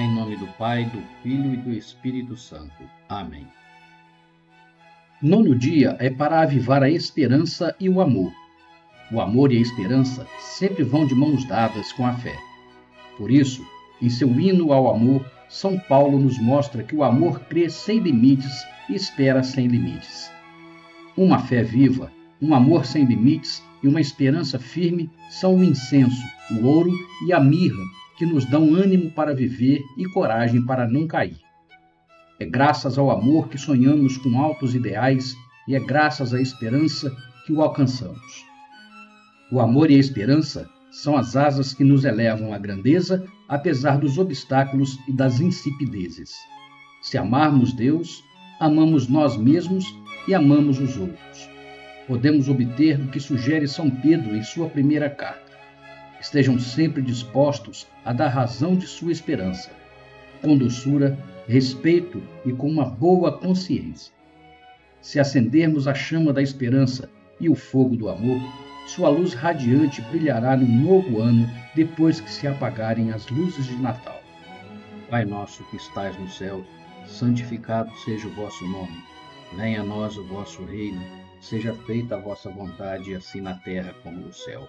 Em nome do Pai, do Filho e do Espírito Santo. Amém. Nono dia é para avivar a esperança e o amor. O amor e a esperança sempre vão de mãos dadas com a fé. Por isso, em seu hino ao amor, São Paulo nos mostra que o amor crê sem limites e espera sem limites. Uma fé viva, um amor sem limites e uma esperança firme são o incenso, o ouro e a mirra que nos dão ânimo para viver e coragem para não cair. É graças ao amor que sonhamos com altos ideais e é graças à esperança que o alcançamos. O amor e a esperança são as asas que nos elevam à grandeza, apesar dos obstáculos e das insipidezes. Se amarmos Deus, amamos nós mesmos e amamos os outros. Podemos obter o que sugere São Pedro em sua primeira carta estejam sempre dispostos a dar razão de sua esperança, com doçura, respeito e com uma boa consciência. Se acendermos a chama da esperança e o fogo do amor, sua luz radiante brilhará no novo ano depois que se apagarem as luzes de Natal. Pai nosso que estais no céu, santificado seja o vosso nome. Venha a nós o vosso reino, seja feita a vossa vontade, assim na terra como no céu.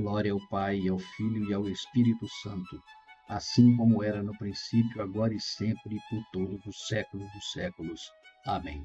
Glória ao Pai, ao Filho e ao Espírito Santo, assim como era no princípio, agora e sempre, por todos os séculos dos séculos. Amém.